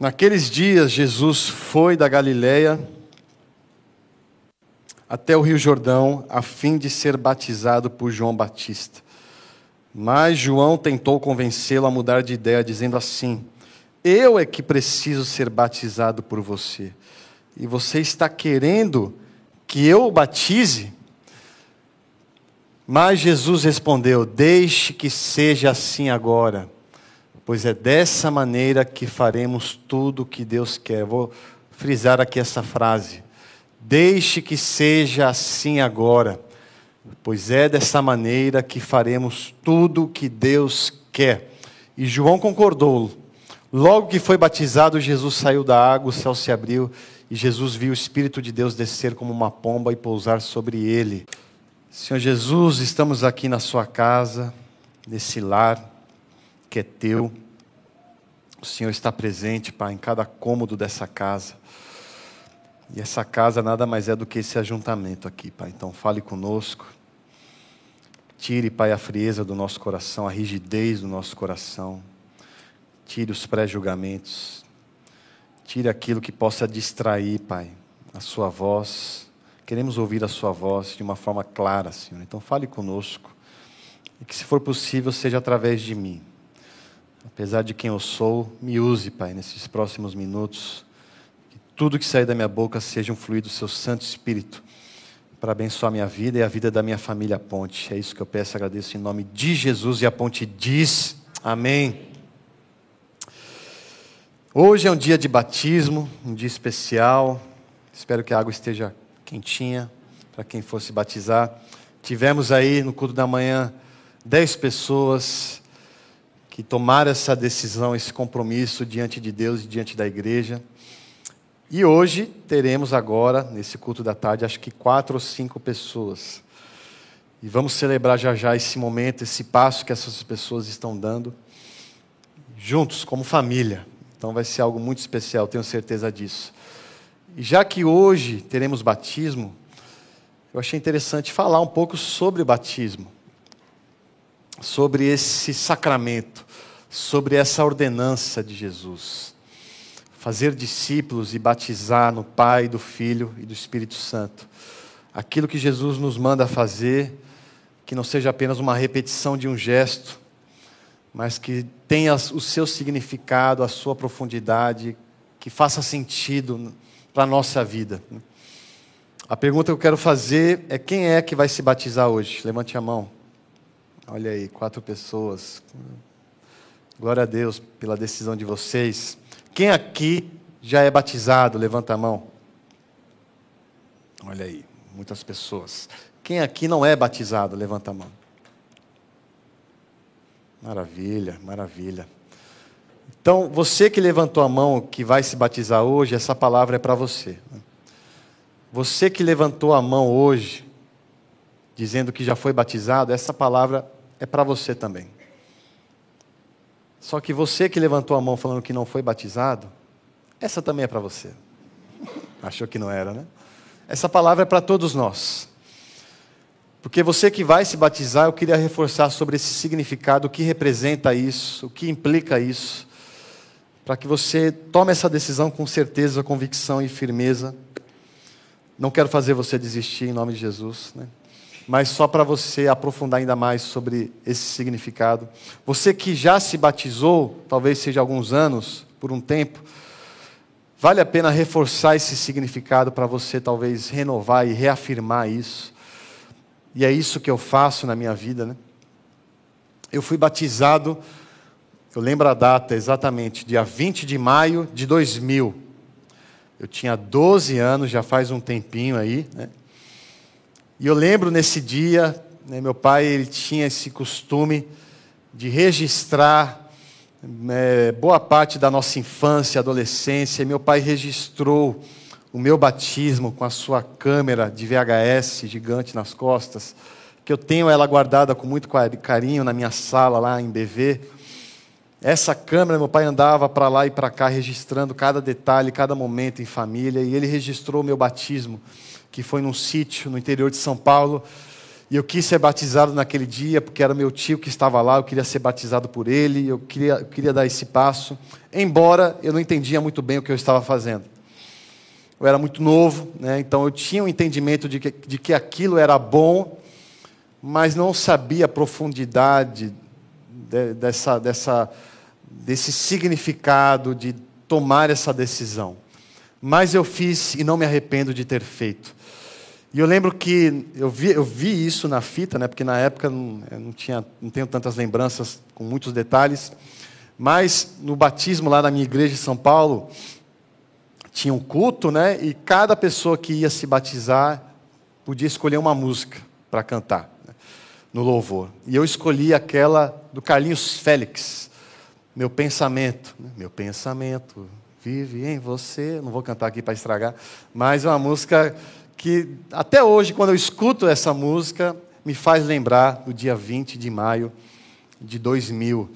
Naqueles dias, Jesus foi da Galiléia até o Rio Jordão, a fim de ser batizado por João Batista. Mas João tentou convencê-lo a mudar de ideia, dizendo assim: Eu é que preciso ser batizado por você. E você está querendo que eu o batize? Mas Jesus respondeu: Deixe que seja assim agora pois é dessa maneira que faremos tudo o que Deus quer. Vou frisar aqui essa frase. Deixe que seja assim agora, pois é dessa maneira que faremos tudo o que Deus quer. E João concordou. Logo que foi batizado, Jesus saiu da água, o céu se abriu e Jesus viu o Espírito de Deus descer como uma pomba e pousar sobre ele. Senhor Jesus, estamos aqui na sua casa, nesse lar que é teu. O Senhor está presente, Pai, em cada cômodo dessa casa. E essa casa nada mais é do que esse ajuntamento aqui, Pai. Então fale conosco. Tire, Pai, a frieza do nosso coração, a rigidez do nosso coração. Tire os pré-julgamentos. Tire aquilo que possa distrair, Pai, a Sua voz. Queremos ouvir a Sua voz de uma forma clara, Senhor. Então fale conosco. E que, se for possível, seja através de mim. Apesar de quem eu sou, me use, Pai, nesses próximos minutos. Que tudo que sair da minha boca seja um fluido do Seu Santo Espírito para abençoar minha vida e a vida da minha família Ponte. É isso que eu peço agradeço em nome de Jesus. E a Ponte diz: Amém. Hoje é um dia de batismo, um dia especial. Espero que a água esteja quentinha para quem fosse batizar. Tivemos aí no culto da manhã dez pessoas que tomaram essa decisão, esse compromisso diante de Deus e diante da igreja. E hoje teremos agora, nesse culto da tarde, acho que quatro ou cinco pessoas. E vamos celebrar já já esse momento, esse passo que essas pessoas estão dando, juntos, como família. Então vai ser algo muito especial, tenho certeza disso. E já que hoje teremos batismo, eu achei interessante falar um pouco sobre o batismo, sobre esse sacramento sobre essa ordenança de Jesus. Fazer discípulos e batizar no Pai, do Filho e do Espírito Santo. Aquilo que Jesus nos manda fazer, que não seja apenas uma repetição de um gesto, mas que tenha o seu significado, a sua profundidade, que faça sentido para a nossa vida. A pergunta que eu quero fazer é: quem é que vai se batizar hoje? Levante a mão. Olha aí, quatro pessoas. Glória a Deus pela decisão de vocês. Quem aqui já é batizado? Levanta a mão. Olha aí, muitas pessoas. Quem aqui não é batizado? Levanta a mão. Maravilha, maravilha. Então, você que levantou a mão, que vai se batizar hoje, essa palavra é para você. Você que levantou a mão hoje, dizendo que já foi batizado, essa palavra é para você também. Só que você que levantou a mão falando que não foi batizado, essa também é para você. Achou que não era, né? Essa palavra é para todos nós. Porque você que vai se batizar, eu queria reforçar sobre esse significado, o que representa isso, o que implica isso, para que você tome essa decisão com certeza, convicção e firmeza. Não quero fazer você desistir em nome de Jesus, né? Mas só para você aprofundar ainda mais sobre esse significado. Você que já se batizou, talvez seja alguns anos, por um tempo, vale a pena reforçar esse significado para você talvez renovar e reafirmar isso. E é isso que eu faço na minha vida, né? Eu fui batizado, eu lembro a data exatamente, dia 20 de maio de 2000. Eu tinha 12 anos, já faz um tempinho aí, né? E eu lembro nesse dia, né, meu pai ele tinha esse costume de registrar é, boa parte da nossa infância, adolescência. Meu pai registrou o meu batismo com a sua câmera de VHS gigante nas costas, que eu tenho ela guardada com muito carinho na minha sala lá em BV. Essa câmera, meu pai andava para lá e para cá registrando cada detalhe, cada momento em família, e ele registrou o meu batismo que foi num sítio no interior de São Paulo. E eu quis ser batizado naquele dia, porque era meu tio que estava lá, eu queria ser batizado por ele, eu queria, eu queria dar esse passo, embora eu não entendia muito bem o que eu estava fazendo. Eu era muito novo, né? então eu tinha um entendimento de que, de que aquilo era bom, mas não sabia a profundidade de, dessa, dessa, desse significado de tomar essa decisão. Mas eu fiz e não me arrependo de ter feito. E eu lembro que eu vi, eu vi isso na fita, né, porque na época não, não, tinha, não tenho tantas lembranças com muitos detalhes, mas no batismo lá na minha igreja em São Paulo, tinha um culto, né, e cada pessoa que ia se batizar podia escolher uma música para cantar né, no louvor. E eu escolhi aquela do Carlinhos Félix, Meu Pensamento. Né, meu pensamento vive em você. Não vou cantar aqui para estragar, mas é uma música que até hoje, quando eu escuto essa música, me faz lembrar do dia 20 de maio de 2000.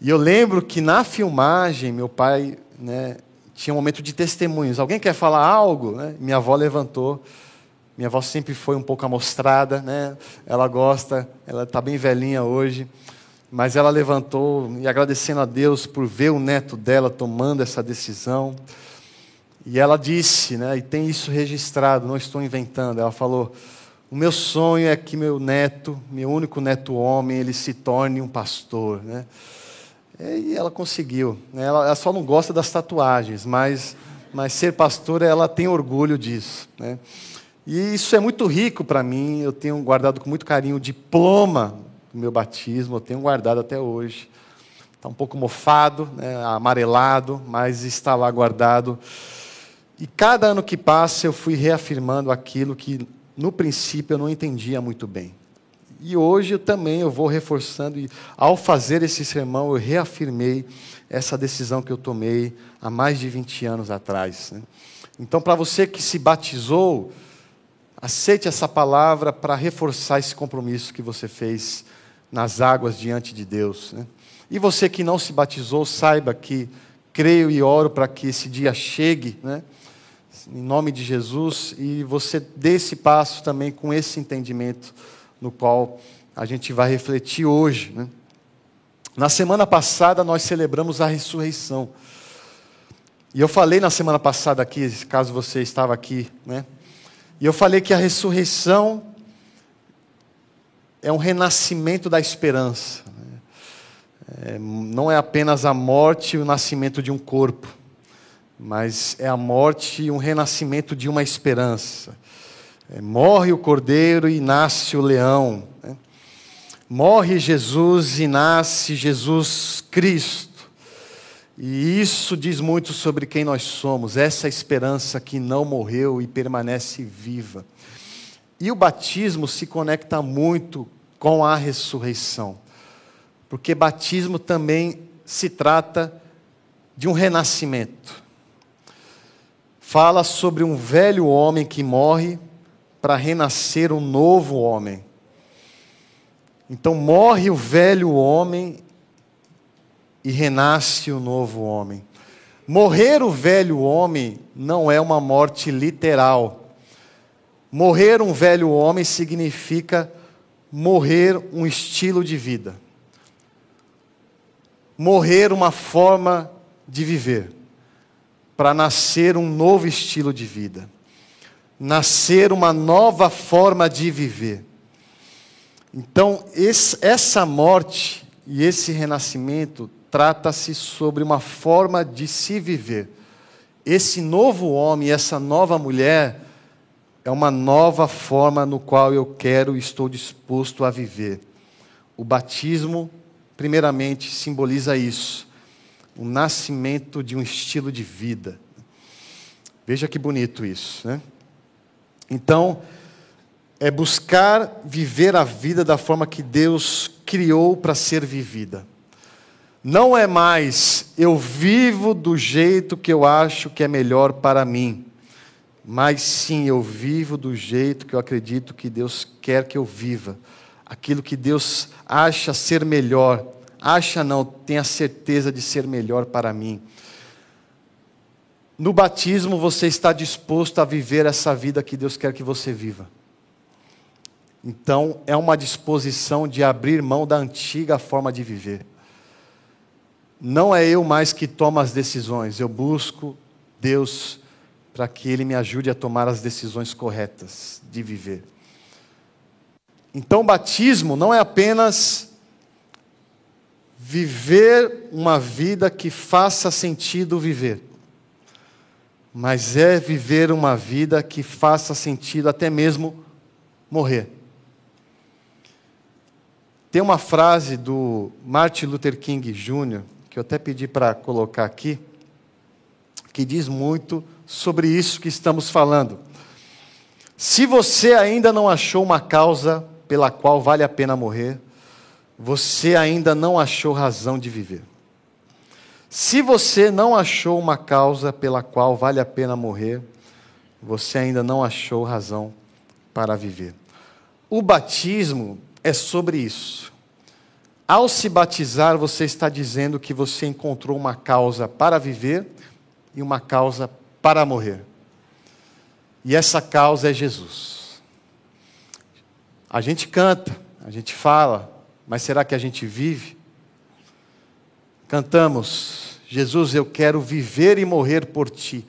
E eu lembro que na filmagem, meu pai né, tinha um momento de testemunhos. Alguém quer falar algo? Né? Minha avó levantou. Minha avó sempre foi um pouco amostrada, né? ela gosta, ela está bem velhinha hoje. Mas ela levantou e agradecendo a Deus por ver o neto dela tomando essa decisão. E ela disse, né, e tem isso registrado, não estou inventando. Ela falou: "O meu sonho é que meu neto, meu único neto homem, ele se torne um pastor", né? E ela conseguiu. Né? Ela, só não gosta das tatuagens, mas mas ser pastora ela tem orgulho disso, né? E isso é muito rico para mim. Eu tenho guardado com muito carinho o diploma do meu batismo, eu tenho guardado até hoje. Está um pouco mofado, né, amarelado, mas está lá guardado e cada ano que passa eu fui reafirmando aquilo que no princípio eu não entendia muito bem. E hoje eu também eu vou reforçando e ao fazer esse sermão eu reafirmei essa decisão que eu tomei há mais de 20 anos atrás. Né? Então, para você que se batizou, aceite essa palavra para reforçar esse compromisso que você fez nas águas diante de Deus. Né? E você que não se batizou, saiba que creio e oro para que esse dia chegue, né? em nome de Jesus, e você dê esse passo também com esse entendimento no qual a gente vai refletir hoje. Né? Na semana passada nós celebramos a ressurreição. E eu falei na semana passada aqui, caso você estava aqui, né? E eu falei que a ressurreição é um renascimento da esperança. É, não é apenas a morte e o nascimento de um corpo mas é a morte e um renascimento de uma esperança. É, morre o cordeiro e nasce o leão. Né? Morre Jesus e nasce Jesus Cristo. E isso diz muito sobre quem nós somos, essa esperança que não morreu e permanece viva. E o batismo se conecta muito com a ressurreição, porque batismo também se trata de um renascimento fala sobre um velho homem que morre para renascer um novo homem. Então morre o velho homem e renasce o novo homem. Morrer o velho homem não é uma morte literal. Morrer um velho homem significa morrer um estilo de vida. Morrer uma forma de viver para nascer um novo estilo de vida, nascer uma nova forma de viver. Então, esse, essa morte e esse renascimento trata-se sobre uma forma de se viver. Esse novo homem, essa nova mulher, é uma nova forma no qual eu quero e estou disposto a viver. O batismo, primeiramente, simboliza isso o nascimento de um estilo de vida. Veja que bonito isso, né? Então, é buscar viver a vida da forma que Deus criou para ser vivida. Não é mais eu vivo do jeito que eu acho que é melhor para mim, mas sim eu vivo do jeito que eu acredito que Deus quer que eu viva, aquilo que Deus acha ser melhor Acha não, tenha certeza de ser melhor para mim. No batismo você está disposto a viver essa vida que Deus quer que você viva. Então, é uma disposição de abrir mão da antiga forma de viver. Não é eu mais que tomo as decisões, eu busco Deus para que Ele me ajude a tomar as decisões corretas de viver. Então, batismo não é apenas viver uma vida que faça sentido viver, mas é viver uma vida que faça sentido até mesmo morrer. Tem uma frase do Martin Luther King Jr., que eu até pedi para colocar aqui, que diz muito sobre isso que estamos falando. Se você ainda não achou uma causa pela qual vale a pena morrer, você ainda não achou razão de viver. Se você não achou uma causa pela qual vale a pena morrer, você ainda não achou razão para viver. O batismo é sobre isso. Ao se batizar, você está dizendo que você encontrou uma causa para viver e uma causa para morrer. E essa causa é Jesus. A gente canta, a gente fala, mas será que a gente vive? Cantamos, Jesus, eu quero viver e morrer por ti.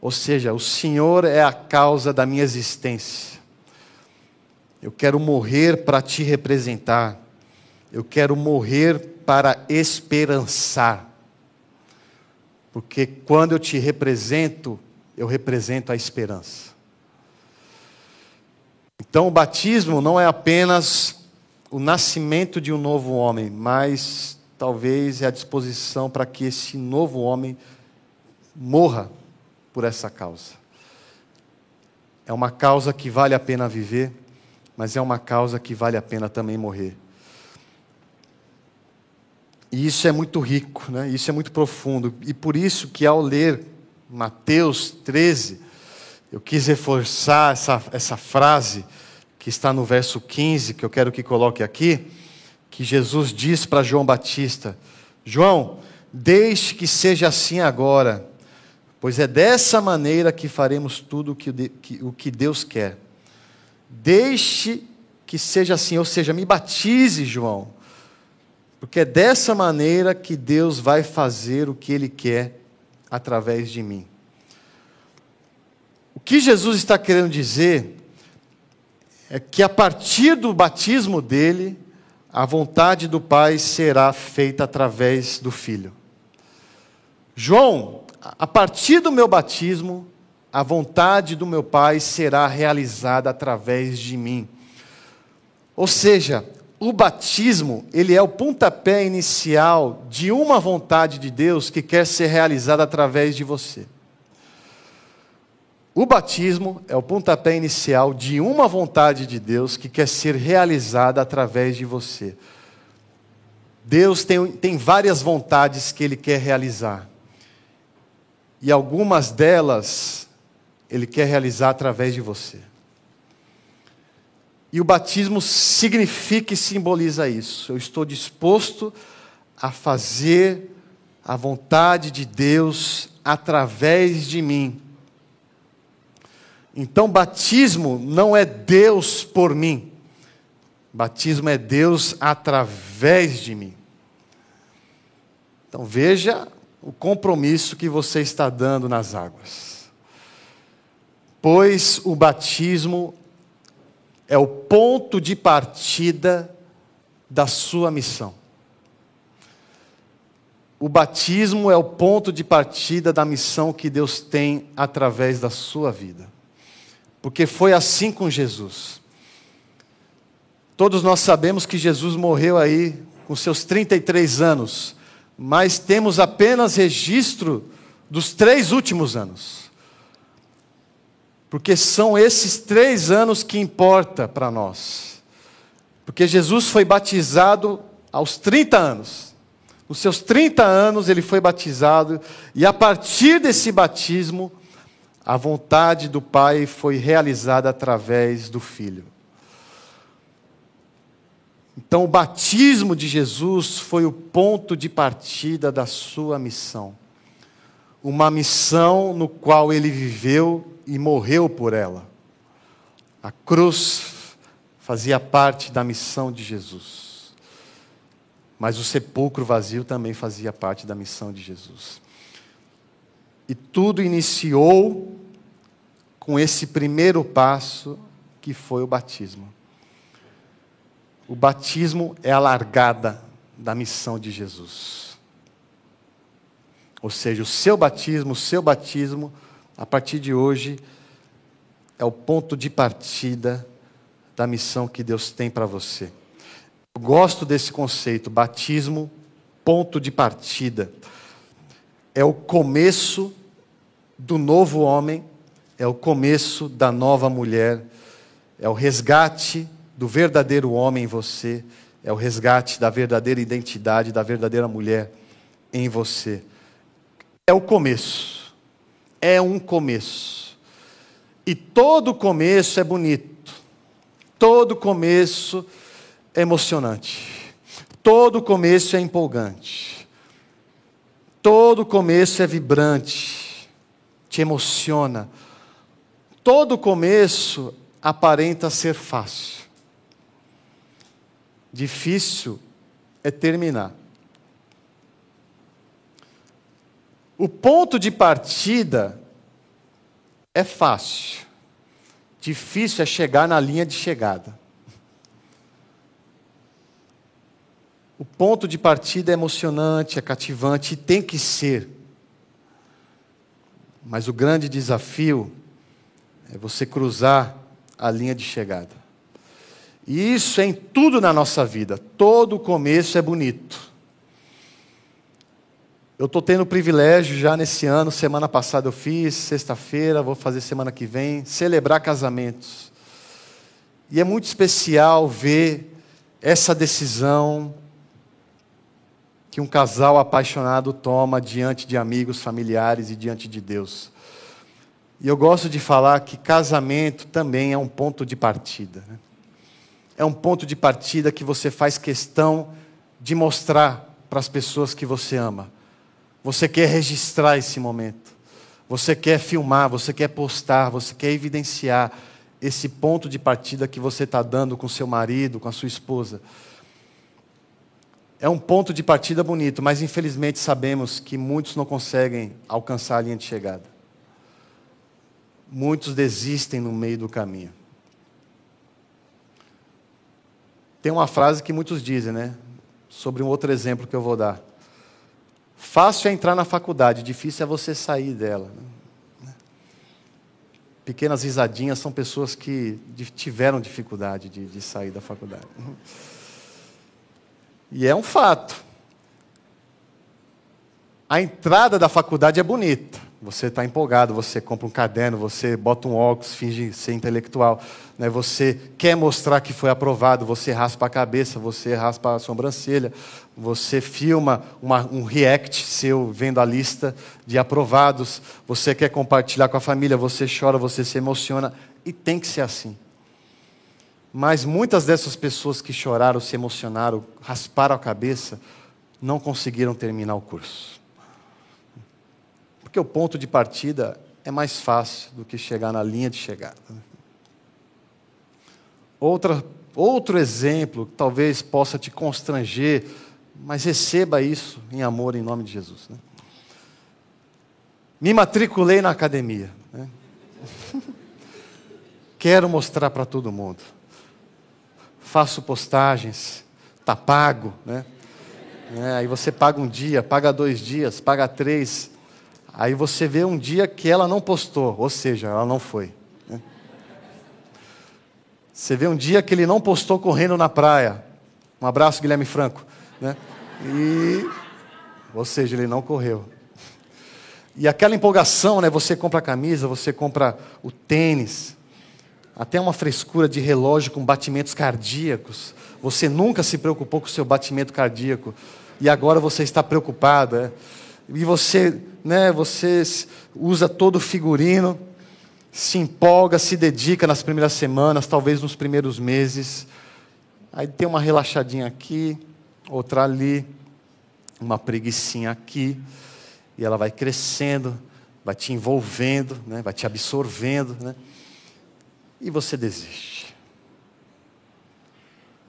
Ou seja, o Senhor é a causa da minha existência. Eu quero morrer para te representar. Eu quero morrer para esperançar. Porque quando eu te represento, eu represento a esperança. Então, o batismo não é apenas o nascimento de um novo homem, mas talvez é a disposição para que esse novo homem morra por essa causa. É uma causa que vale a pena viver, mas é uma causa que vale a pena também morrer. E isso é muito rico, né? isso é muito profundo. E por isso que ao ler Mateus 13, eu quis reforçar essa, essa frase que está no verso 15, que eu quero que coloque aqui, que Jesus diz para João Batista: João, deixe que seja assim agora, pois é dessa maneira que faremos tudo o que, o que Deus quer. Deixe que seja assim, ou seja, me batize, João porque é dessa maneira que Deus vai fazer o que Ele quer através de mim. O que Jesus está querendo dizer é que a partir do batismo dele, a vontade do Pai será feita através do Filho. João, a partir do meu batismo, a vontade do meu Pai será realizada através de mim. Ou seja, o batismo, ele é o pontapé inicial de uma vontade de Deus que quer ser realizada através de você. O batismo é o pontapé inicial de uma vontade de Deus que quer ser realizada através de você. Deus tem, tem várias vontades que Ele quer realizar. E algumas delas Ele quer realizar através de você. E o batismo significa e simboliza isso. Eu estou disposto a fazer a vontade de Deus através de mim. Então, batismo não é Deus por mim. Batismo é Deus através de mim. Então, veja o compromisso que você está dando nas águas. Pois o batismo é o ponto de partida da sua missão. O batismo é o ponto de partida da missão que Deus tem através da sua vida. Porque foi assim com Jesus. Todos nós sabemos que Jesus morreu aí com seus 33 anos, mas temos apenas registro dos três últimos anos. Porque são esses três anos que importa para nós. Porque Jesus foi batizado aos 30 anos. Nos seus 30 anos ele foi batizado, e a partir desse batismo, a vontade do Pai foi realizada através do Filho. Então, o batismo de Jesus foi o ponto de partida da sua missão. Uma missão no qual ele viveu e morreu por ela. A cruz fazia parte da missão de Jesus. Mas o sepulcro vazio também fazia parte da missão de Jesus. E tudo iniciou com esse primeiro passo que foi o batismo. O batismo é a largada da missão de Jesus. Ou seja, o seu batismo, o seu batismo, a partir de hoje, é o ponto de partida da missão que Deus tem para você. Eu gosto desse conceito, batismo, ponto de partida. É o começo do novo homem, é o começo da nova mulher, é o resgate do verdadeiro homem em você, é o resgate da verdadeira identidade, da verdadeira mulher em você. É o começo. É um começo. E todo começo é bonito. Todo começo é emocionante. Todo começo é empolgante. Todo começo é vibrante. Te emociona. Todo começo aparenta ser fácil. Difícil é terminar. O ponto de partida é fácil. Difícil é chegar na linha de chegada. O ponto de partida é emocionante, é cativante e tem que ser. Mas o grande desafio é você cruzar a linha de chegada. E isso é em tudo na nossa vida. Todo começo é bonito. Eu estou tendo o privilégio já nesse ano, semana passada eu fiz, sexta-feira, vou fazer semana que vem, celebrar casamentos. E é muito especial ver essa decisão que um casal apaixonado toma diante de amigos, familiares e diante de Deus. E eu gosto de falar que casamento também é um ponto de partida. Né? é um ponto de partida que você faz questão de mostrar para as pessoas que você ama. Você quer registrar esse momento. Você quer filmar, você quer postar, você quer evidenciar esse ponto de partida que você está dando com seu marido, com a sua esposa. É um ponto de partida bonito, mas infelizmente sabemos que muitos não conseguem alcançar a linha de chegada. Muitos desistem no meio do caminho. Tem uma frase que muitos dizem, né? Sobre um outro exemplo que eu vou dar. Fácil é entrar na faculdade, difícil é você sair dela. Né? Pequenas risadinhas são pessoas que tiveram dificuldade de, de sair da faculdade. E é um fato. A entrada da faculdade é bonita. Você está empolgado, você compra um caderno, você bota um óculos, finge ser intelectual. Né? Você quer mostrar que foi aprovado, você raspa a cabeça, você raspa a sobrancelha, você filma uma, um react seu vendo a lista de aprovados, você quer compartilhar com a família, você chora, você se emociona. E tem que ser assim. Mas muitas dessas pessoas que choraram, se emocionaram, rasparam a cabeça, não conseguiram terminar o curso. Porque o ponto de partida é mais fácil do que chegar na linha de chegada. Outra, outro exemplo que talvez possa te constranger, mas receba isso em amor, em nome de Jesus. Né? Me matriculei na academia. Né? Quero mostrar para todo mundo. Faço postagens, está pago. Né? É, aí você paga um dia, paga dois dias, paga três. Aí você vê um dia que ela não postou, ou seja, ela não foi. Né? Você vê um dia que ele não postou correndo na praia. Um abraço, Guilherme Franco. Né? E, ou seja, ele não correu. E aquela empolgação, né? Você compra a camisa, você compra o tênis, até uma frescura de relógio com batimentos cardíacos. Você nunca se preocupou com o seu batimento cardíaco e agora você está preocupado. É? e você, né, você usa todo o figurino, se empolga, se dedica nas primeiras semanas, talvez nos primeiros meses. Aí tem uma relaxadinha aqui, outra ali, uma preguiçinha aqui, e ela vai crescendo, vai te envolvendo, né, vai te absorvendo, né, e você desiste.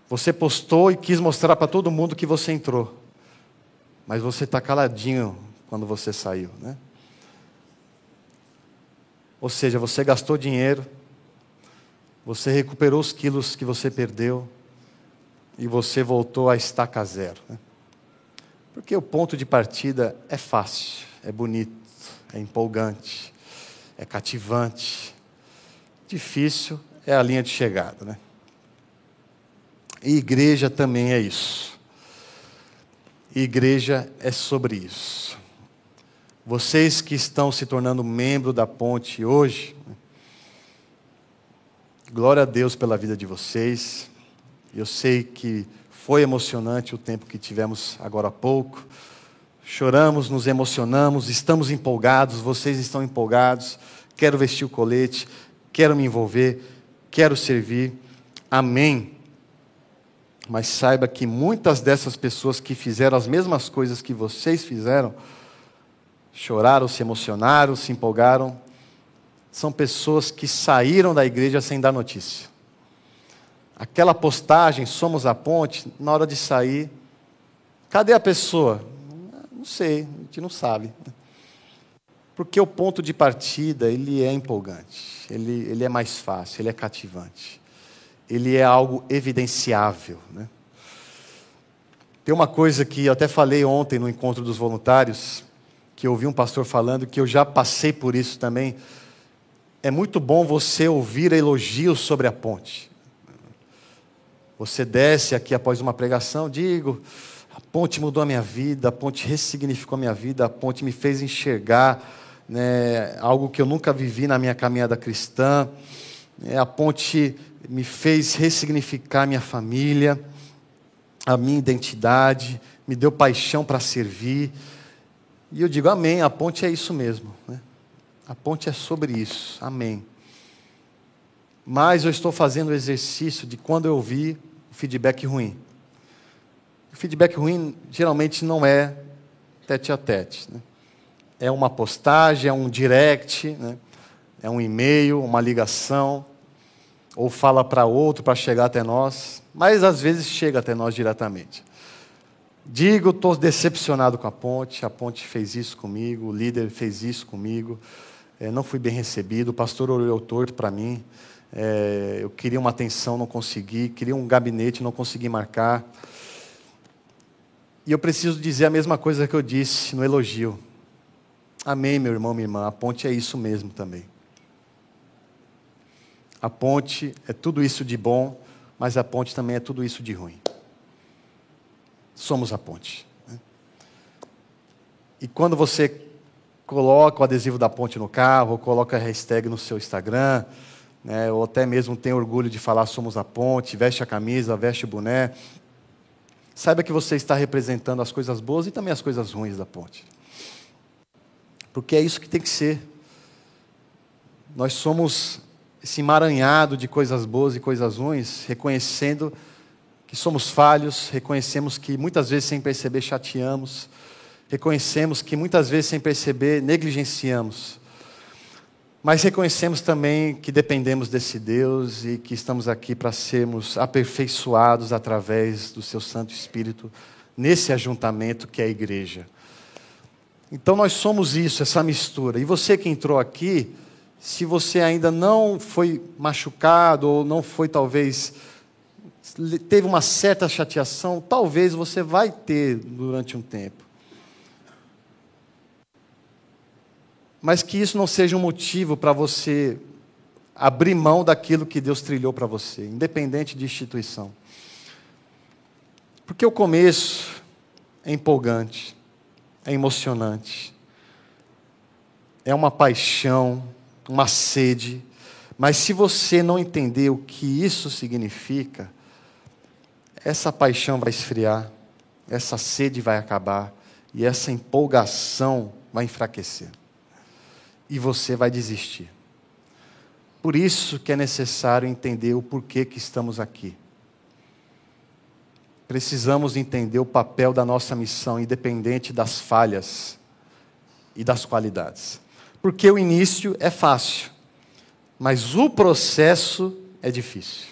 Você postou e quis mostrar para todo mundo que você entrou. Mas você está caladinho quando você saiu, né? Ou seja, você gastou dinheiro, você recuperou os quilos que você perdeu e você voltou a estaca zero. Né? Porque o ponto de partida é fácil, é bonito, é empolgante, é cativante. Difícil é a linha de chegada, né? E igreja também é isso. Igreja é sobre isso. Vocês que estão se tornando membro da ponte hoje, glória a Deus pela vida de vocês. Eu sei que foi emocionante o tempo que tivemos agora há pouco. Choramos, nos emocionamos, estamos empolgados, vocês estão empolgados. Quero vestir o colete, quero me envolver, quero servir. Amém. Mas saiba que muitas dessas pessoas que fizeram as mesmas coisas que vocês fizeram, choraram, se emocionaram, se empolgaram, são pessoas que saíram da igreja sem dar notícia. Aquela postagem, somos a ponte, na hora de sair, cadê a pessoa? Não sei, a gente não sabe. Porque o ponto de partida, ele é empolgante, ele, ele é mais fácil, ele é cativante ele é algo evidenciável. Né? Tem uma coisa que eu até falei ontem no encontro dos voluntários, que eu ouvi um pastor falando, que eu já passei por isso também. É muito bom você ouvir elogios sobre a ponte. Você desce aqui após uma pregação, digo, a ponte mudou a minha vida, a ponte ressignificou a minha vida, a ponte me fez enxergar né, algo que eu nunca vivi na minha caminhada cristã. É, a ponte me fez ressignificar minha família, a minha identidade, me deu paixão para servir. E eu digo, amém, a ponte é isso mesmo. Né? A ponte é sobre isso, amém. Mas eu estou fazendo o exercício de quando eu ouvi o feedback ruim. O feedback ruim geralmente não é tete a tete. Né? É uma postagem, é um direct, né? é um e-mail, uma ligação ou fala para outro para chegar até nós, mas às vezes chega até nós diretamente. Digo, estou decepcionado com a ponte, a ponte fez isso comigo, o líder fez isso comigo, é, não fui bem recebido, o pastor olhou torto para mim, é, eu queria uma atenção, não consegui, queria um gabinete, não consegui marcar. E eu preciso dizer a mesma coisa que eu disse no elogio. Amém, meu irmão, minha irmã, a ponte é isso mesmo também. A ponte é tudo isso de bom, mas a ponte também é tudo isso de ruim. Somos a ponte. Né? E quando você coloca o adesivo da ponte no carro, coloca a hashtag no seu Instagram, né, ou até mesmo tem orgulho de falar somos a ponte, veste a camisa, veste o boné, saiba que você está representando as coisas boas e também as coisas ruins da ponte. Porque é isso que tem que ser. Nós somos esse emaranhado de coisas boas e coisas ruins, reconhecendo que somos falhos, reconhecemos que muitas vezes sem perceber chateamos, reconhecemos que muitas vezes sem perceber negligenciamos. Mas reconhecemos também que dependemos desse Deus e que estamos aqui para sermos aperfeiçoados através do seu Santo Espírito nesse ajuntamento que é a igreja. Então nós somos isso, essa mistura. E você que entrou aqui, se você ainda não foi machucado ou não foi talvez teve uma certa chateação, talvez você vai ter durante um tempo. Mas que isso não seja um motivo para você abrir mão daquilo que Deus trilhou para você, independente de instituição. Porque o começo é empolgante, é emocionante, é uma paixão, uma sede, mas se você não entender o que isso significa, essa paixão vai esfriar, essa sede vai acabar e essa empolgação vai enfraquecer. E você vai desistir. Por isso que é necessário entender o porquê que estamos aqui. Precisamos entender o papel da nossa missão, independente das falhas e das qualidades. Porque o início é fácil, mas o processo é difícil.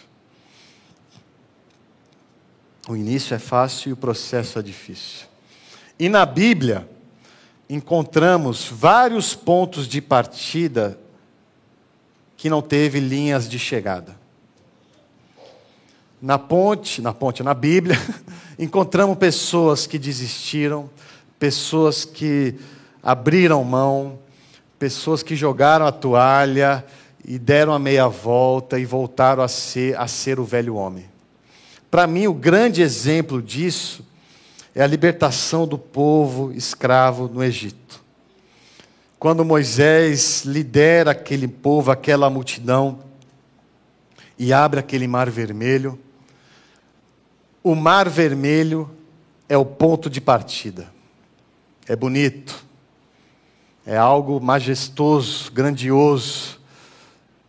O início é fácil e o processo é difícil. E na Bíblia, encontramos vários pontos de partida que não teve linhas de chegada. Na ponte, na ponte, na Bíblia, encontramos pessoas que desistiram, pessoas que abriram mão, pessoas que jogaram a toalha e deram a meia volta e voltaram a ser, a ser o velho homem. Para mim, o grande exemplo disso é a libertação do povo escravo no Egito. Quando Moisés lidera aquele povo, aquela multidão, e abre aquele mar vermelho, o mar vermelho é o ponto de partida. É bonito, é algo majestoso, grandioso.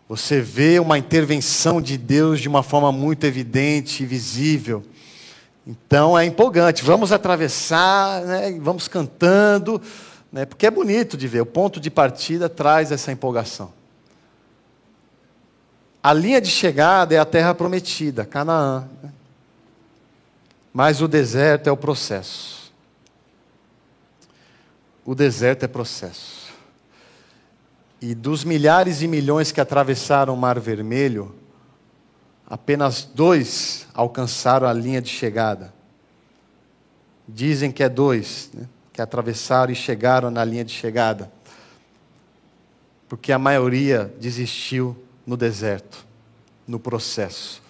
Você vê uma intervenção de Deus de uma forma muito evidente e visível. Então é empolgante. Vamos atravessar, né, vamos cantando, né, porque é bonito de ver. O ponto de partida traz essa empolgação. A linha de chegada é a terra prometida, Canaã. Né? Mas o deserto é o processo. O deserto é processo. E dos milhares e milhões que atravessaram o Mar Vermelho, apenas dois alcançaram a linha de chegada. Dizem que é dois, né, que atravessaram e chegaram na linha de chegada. Porque a maioria desistiu no deserto, no processo.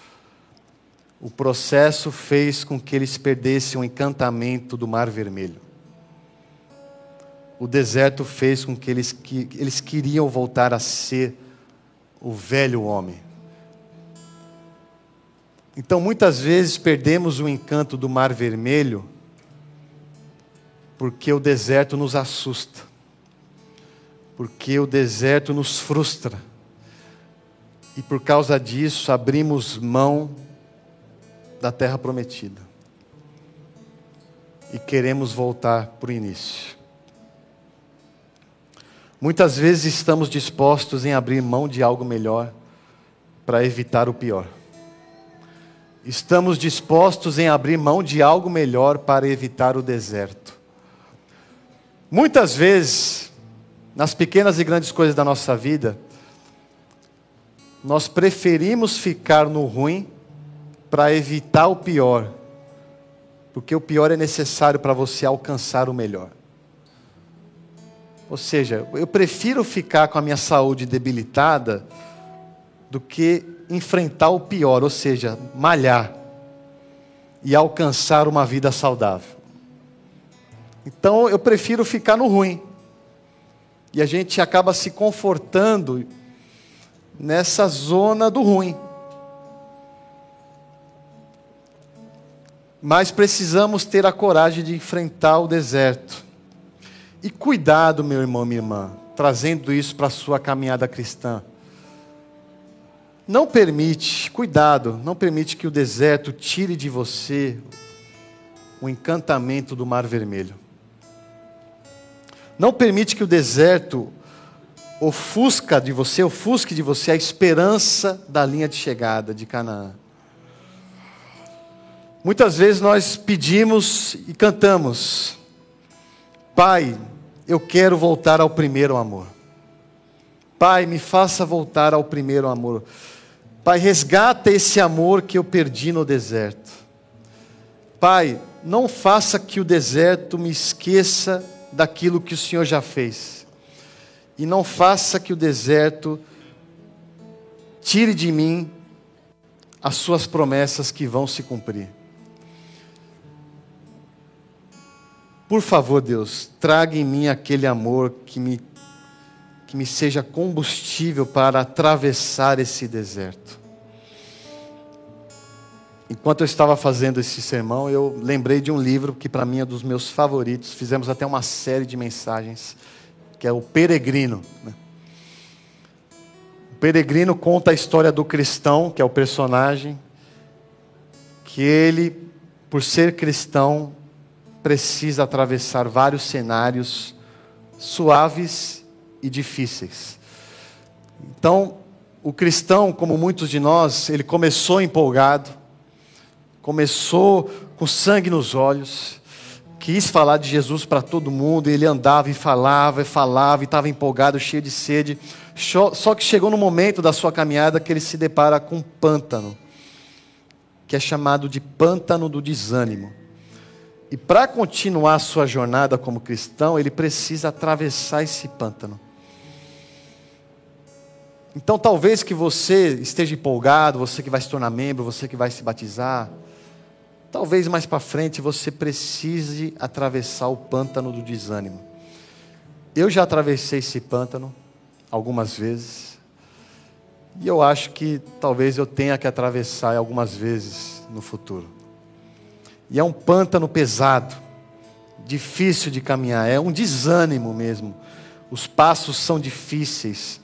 O processo fez com que eles perdessem o encantamento do Mar Vermelho. O deserto fez com que eles, que eles queriam voltar a ser o velho homem. Então, muitas vezes perdemos o encanto do Mar Vermelho porque o deserto nos assusta, porque o deserto nos frustra, e por causa disso abrimos mão da terra prometida e queremos voltar para o início. Muitas vezes estamos dispostos em abrir mão de algo melhor para evitar o pior. Estamos dispostos em abrir mão de algo melhor para evitar o deserto. Muitas vezes, nas pequenas e grandes coisas da nossa vida, nós preferimos ficar no ruim para evitar o pior, porque o pior é necessário para você alcançar o melhor. Ou seja, eu prefiro ficar com a minha saúde debilitada do que enfrentar o pior, ou seja, malhar e alcançar uma vida saudável. Então eu prefiro ficar no ruim. E a gente acaba se confortando nessa zona do ruim. Mas precisamos ter a coragem de enfrentar o deserto. E cuidado, meu irmão, minha irmã, trazendo isso para a sua caminhada cristã. Não permite, cuidado, não permite que o deserto tire de você o encantamento do Mar Vermelho. Não permite que o deserto ofusca de você, ofusque de você a esperança da linha de chegada de Canaã. Muitas vezes nós pedimos e cantamos: Pai, eu quero voltar ao primeiro amor. Pai, me faça voltar ao primeiro amor. Pai, resgata esse amor que eu perdi no deserto. Pai, não faça que o deserto me esqueça daquilo que o Senhor já fez. E não faça que o deserto tire de mim as suas promessas que vão se cumprir. Por favor, Deus, traga em mim aquele amor que me, que me seja combustível para atravessar esse deserto. Enquanto eu estava fazendo esse sermão, eu lembrei de um livro que para mim é dos meus favoritos. Fizemos até uma série de mensagens, que é o Peregrino. Né? O Peregrino conta a história do cristão, que é o personagem, que ele, por ser cristão, precisa atravessar vários cenários suaves e difíceis. Então, o cristão, como muitos de nós, ele começou empolgado, começou com sangue nos olhos, quis falar de Jesus para todo mundo, ele andava e falava e falava, e estava empolgado, cheio de sede. Só que chegou no momento da sua caminhada que ele se depara com um pântano, que é chamado de pântano do desânimo. E para continuar a sua jornada como cristão, ele precisa atravessar esse pântano. Então, talvez que você esteja empolgado, você que vai se tornar membro, você que vai se batizar, talvez mais para frente você precise atravessar o pântano do desânimo. Eu já atravessei esse pântano algumas vezes, e eu acho que talvez eu tenha que atravessar algumas vezes no futuro. E é um pântano pesado, difícil de caminhar, é um desânimo mesmo. Os passos são difíceis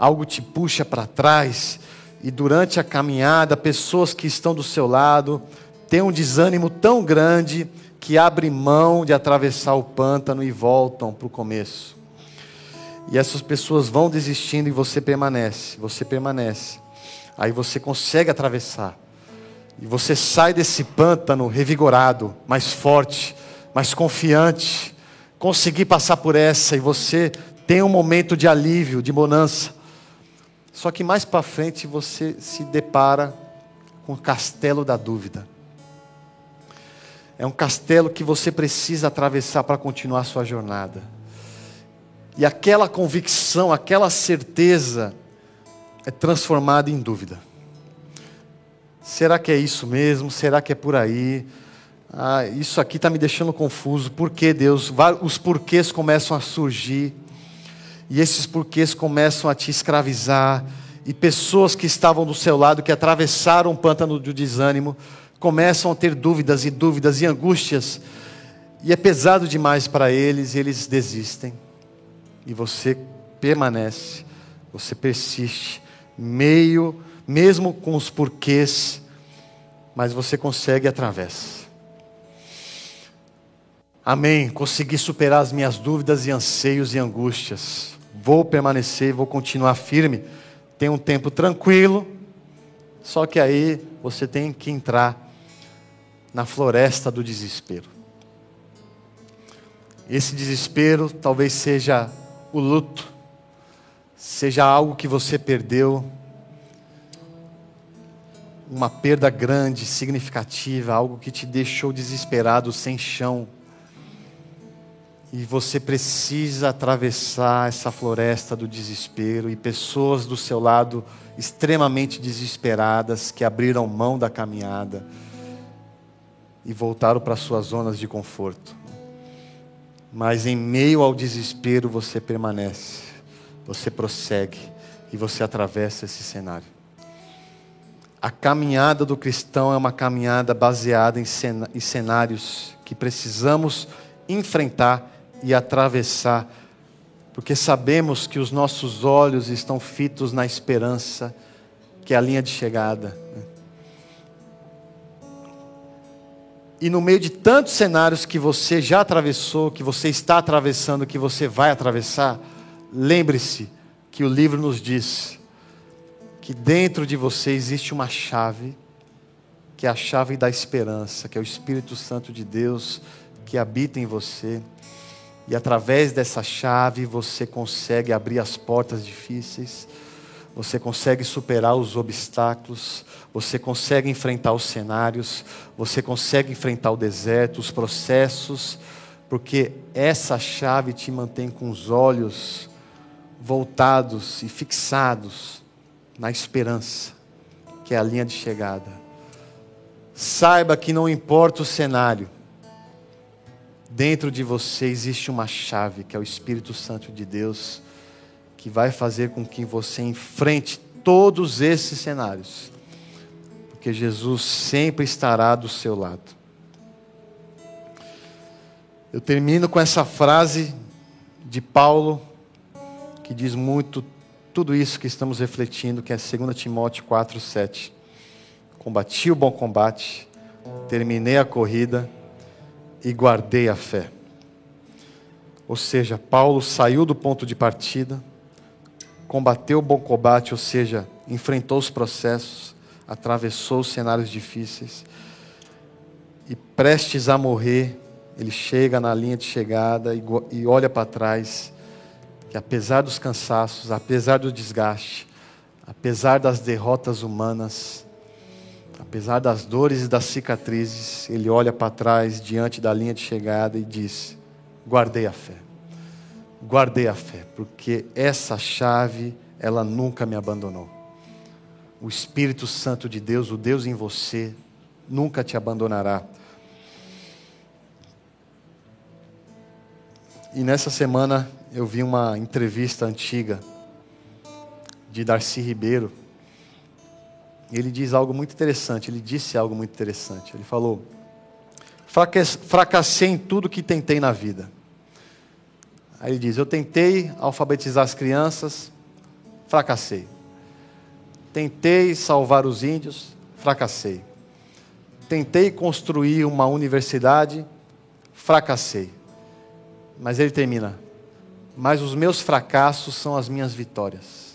algo te puxa para trás, e durante a caminhada, pessoas que estão do seu lado têm um desânimo tão grande que abrem mão de atravessar o pântano e voltam para o começo. E essas pessoas vão desistindo e você permanece, você permanece. Aí você consegue atravessar. E você sai desse pântano revigorado, mais forte, mais confiante. Conseguir passar por essa e você tem um momento de alívio, de bonança. Só que mais para frente você se depara com o castelo da dúvida. É um castelo que você precisa atravessar para continuar a sua jornada. E aquela convicção, aquela certeza é transformada em dúvida. Será que é isso mesmo? Será que é por aí? Ah, isso aqui está me deixando confuso. Por que Deus? Os porquês começam a surgir. E esses porquês começam a te escravizar, e pessoas que estavam do seu lado, que atravessaram o pântano do desânimo, começam a ter dúvidas e dúvidas e angústias, e é pesado demais para eles, e eles desistem. E você permanece, você persiste, meio, mesmo com os porquês, mas você consegue e atravessa. Amém. Consegui superar as minhas dúvidas e anseios e angústias vou permanecer, vou continuar firme. Tem um tempo tranquilo, só que aí você tem que entrar na floresta do desespero. Esse desespero talvez seja o luto, seja algo que você perdeu, uma perda grande, significativa, algo que te deixou desesperado, sem chão e você precisa atravessar essa floresta do desespero e pessoas do seu lado extremamente desesperadas que abriram mão da caminhada e voltaram para suas zonas de conforto. Mas em meio ao desespero você permanece, você prossegue e você atravessa esse cenário. A caminhada do cristão é uma caminhada baseada em cenários que precisamos enfrentar e atravessar, porque sabemos que os nossos olhos estão fitos na esperança, que é a linha de chegada. E no meio de tantos cenários que você já atravessou, que você está atravessando, que você vai atravessar, lembre-se que o livro nos diz que dentro de você existe uma chave, que é a chave da esperança, que é o Espírito Santo de Deus que habita em você. E através dessa chave você consegue abrir as portas difíceis, você consegue superar os obstáculos, você consegue enfrentar os cenários, você consegue enfrentar o deserto, os processos, porque essa chave te mantém com os olhos voltados e fixados na esperança, que é a linha de chegada. Saiba que não importa o cenário, Dentro de você existe uma chave, que é o Espírito Santo de Deus, que vai fazer com que você enfrente todos esses cenários, porque Jesus sempre estará do seu lado. Eu termino com essa frase de Paulo, que diz muito tudo isso que estamos refletindo, que é 2 Timóteo 4, 7. Combati o bom combate, terminei a corrida e guardei a fé. Ou seja, Paulo saiu do ponto de partida, combateu o bom combate, ou seja, enfrentou os processos, atravessou os cenários difíceis e prestes a morrer, ele chega na linha de chegada e, e olha para trás, que apesar dos cansaços, apesar do desgaste, apesar das derrotas humanas, apesar das dores e das cicatrizes, ele olha para trás diante da linha de chegada e diz: Guardei a fé. Guardei a fé, porque essa chave, ela nunca me abandonou. O Espírito Santo de Deus, o Deus em você, nunca te abandonará. E nessa semana eu vi uma entrevista antiga de Darcy Ribeiro. Ele diz algo muito interessante. Ele disse algo muito interessante. Ele falou: fracassei em tudo que tentei na vida. Aí ele diz: Eu tentei alfabetizar as crianças, fracassei. Tentei salvar os índios, fracassei. Tentei construir uma universidade, fracassei. Mas ele termina: Mas os meus fracassos são as minhas vitórias,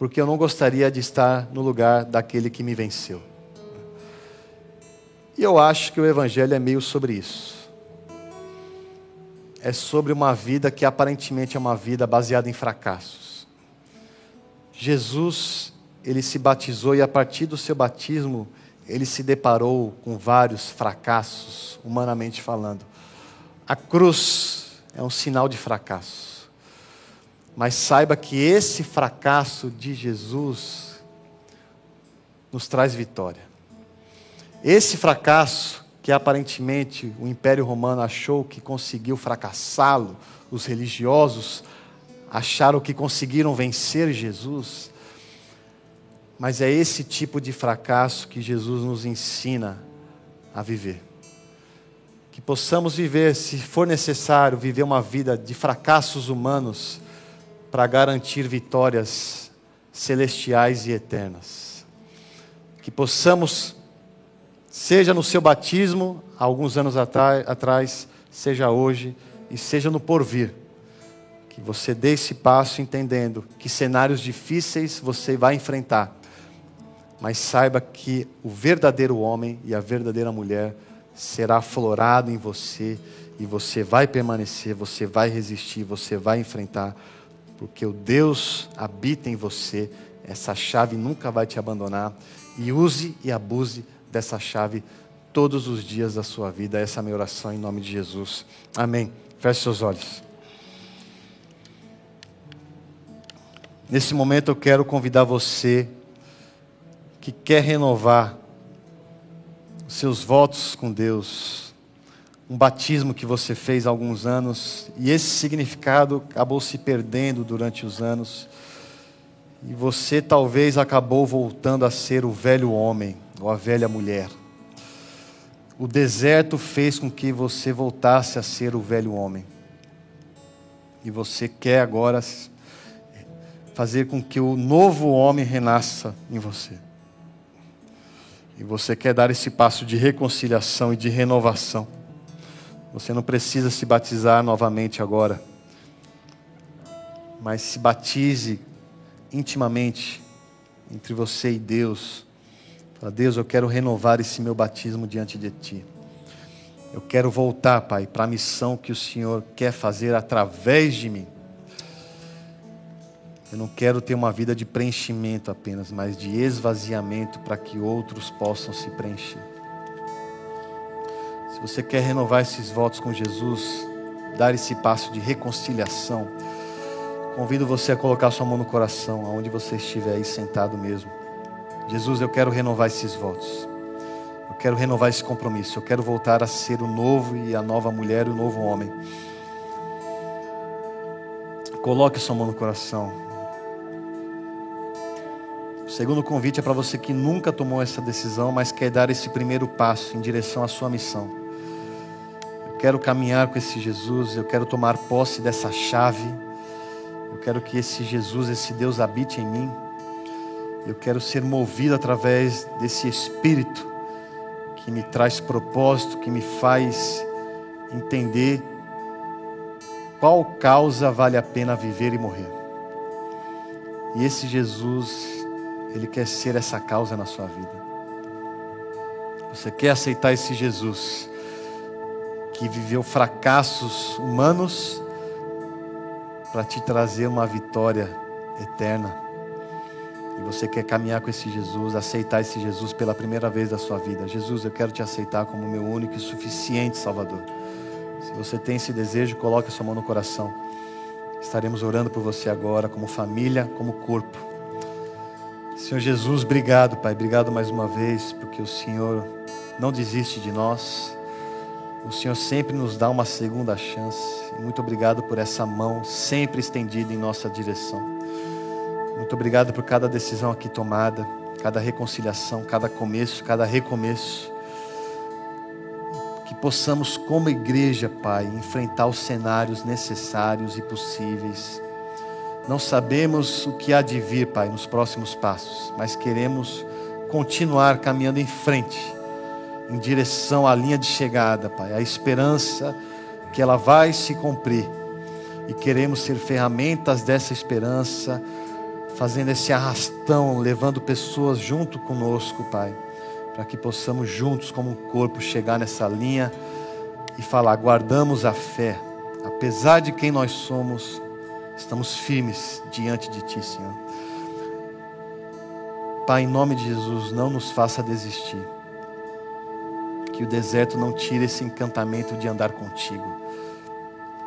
porque eu não gostaria de estar no lugar daquele que me venceu. E eu acho que o Evangelho é meio sobre isso. É sobre uma vida que aparentemente é uma vida baseada em fracassos. Jesus, ele se batizou e a partir do seu batismo, ele se deparou com vários fracassos, humanamente falando. A cruz é um sinal de fracasso. Mas saiba que esse fracasso de Jesus nos traz vitória. Esse fracasso, que aparentemente o Império Romano achou que conseguiu fracassá-lo, os religiosos acharam que conseguiram vencer Jesus, mas é esse tipo de fracasso que Jesus nos ensina a viver que possamos viver, se for necessário, viver uma vida de fracassos humanos para garantir vitórias celestiais e eternas. Que possamos, seja no seu batismo, alguns anos atrás, seja hoje e seja no porvir, que você dê esse passo entendendo que cenários difíceis você vai enfrentar, mas saiba que o verdadeiro homem e a verdadeira mulher será aflorado em você e você vai permanecer, você vai resistir, você vai enfrentar, porque o Deus habita em você, essa chave nunca vai te abandonar e use e abuse dessa chave todos os dias da sua vida. Essa é a minha oração em nome de Jesus. Amém. Feche seus olhos. Nesse momento eu quero convidar você que quer renovar seus votos com Deus, um batismo que você fez há alguns anos, e esse significado acabou se perdendo durante os anos, e você talvez acabou voltando a ser o velho homem ou a velha mulher. O deserto fez com que você voltasse a ser o velho homem. E você quer agora fazer com que o novo homem renasça em você e você quer dar esse passo de reconciliação e de renovação, você não precisa se batizar novamente agora, mas se batize intimamente entre você e Deus. Fala, Deus, eu quero renovar esse meu batismo diante de Ti. Eu quero voltar, Pai, para a missão que o Senhor quer fazer através de mim. Eu não quero ter uma vida de preenchimento apenas, mas de esvaziamento para que outros possam se preencher. Se você quer renovar esses votos com Jesus, dar esse passo de reconciliação, convido você a colocar sua mão no coração, aonde você estiver aí sentado mesmo. Jesus, eu quero renovar esses votos. Eu quero renovar esse compromisso. Eu quero voltar a ser o novo e a nova mulher e o novo homem. Coloque sua mão no coração. O segundo convite é para você que nunca tomou essa decisão, mas quer dar esse primeiro passo em direção à sua missão. Quero caminhar com esse Jesus, eu quero tomar posse dessa chave. Eu quero que esse Jesus, esse Deus habite em mim. Eu quero ser movido através desse Espírito que me traz propósito, que me faz entender qual causa vale a pena viver e morrer. E esse Jesus ele quer ser essa causa na sua vida. Você quer aceitar esse Jesus que viveu fracassos humanos para te trazer uma vitória eterna? E você quer caminhar com esse Jesus, aceitar esse Jesus pela primeira vez da sua vida. Jesus, eu quero te aceitar como meu único e suficiente Salvador. Se você tem esse desejo, coloque a sua mão no coração. Estaremos orando por você agora, como família, como corpo. Senhor Jesus, obrigado, Pai. Obrigado mais uma vez, porque o Senhor não desiste de nós. O Senhor sempre nos dá uma segunda chance. Muito obrigado por essa mão sempre estendida em nossa direção. Muito obrigado por cada decisão aqui tomada, cada reconciliação, cada começo, cada recomeço. Que possamos, como igreja, Pai, enfrentar os cenários necessários e possíveis. Não sabemos o que há de vir, Pai, nos próximos passos, mas queremos continuar caminhando em frente em direção à linha de chegada, Pai. A esperança que ela vai se cumprir. E queremos ser ferramentas dessa esperança, fazendo esse arrastão, levando pessoas junto conosco, Pai, para que possamos juntos, como um corpo, chegar nessa linha e falar: guardamos a fé, apesar de quem nós somos, estamos firmes diante de Ti, Senhor. Pai, em nome de Jesus, não nos faça desistir que o deserto não tire esse encantamento de andar contigo.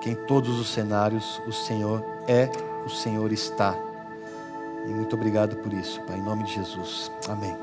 Que em todos os cenários o Senhor é, o Senhor está. E muito obrigado por isso, Pai, em nome de Jesus. Amém.